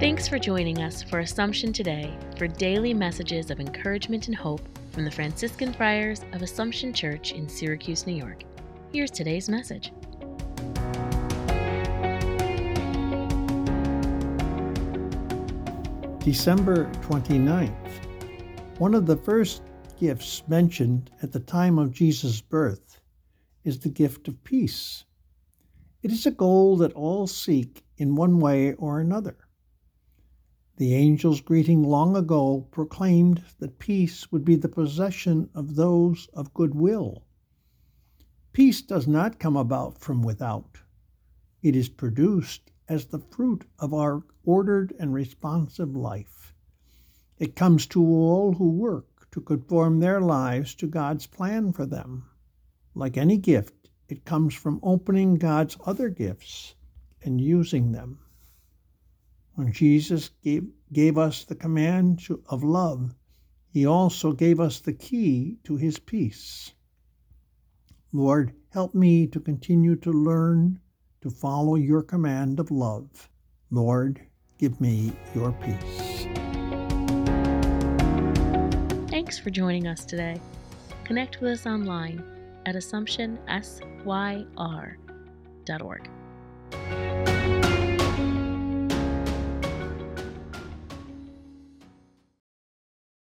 Thanks for joining us for Assumption Today for daily messages of encouragement and hope from the Franciscan Friars of Assumption Church in Syracuse, New York. Here's today's message. December 29th. One of the first gifts mentioned at the time of Jesus' birth is the gift of peace. It is a goal that all seek in one way or another. The angel's greeting long ago proclaimed that peace would be the possession of those of good will. Peace does not come about from without. It is produced as the fruit of our ordered and responsive life. It comes to all who work to conform their lives to God's plan for them. Like any gift, it comes from opening God's other gifts and using them. When Jesus gave, gave us the command to, of love, he also gave us the key to his peace. Lord, help me to continue to learn to follow your command of love. Lord, give me your peace. Thanks for joining us today. Connect with us online at AssumptionSYR.org.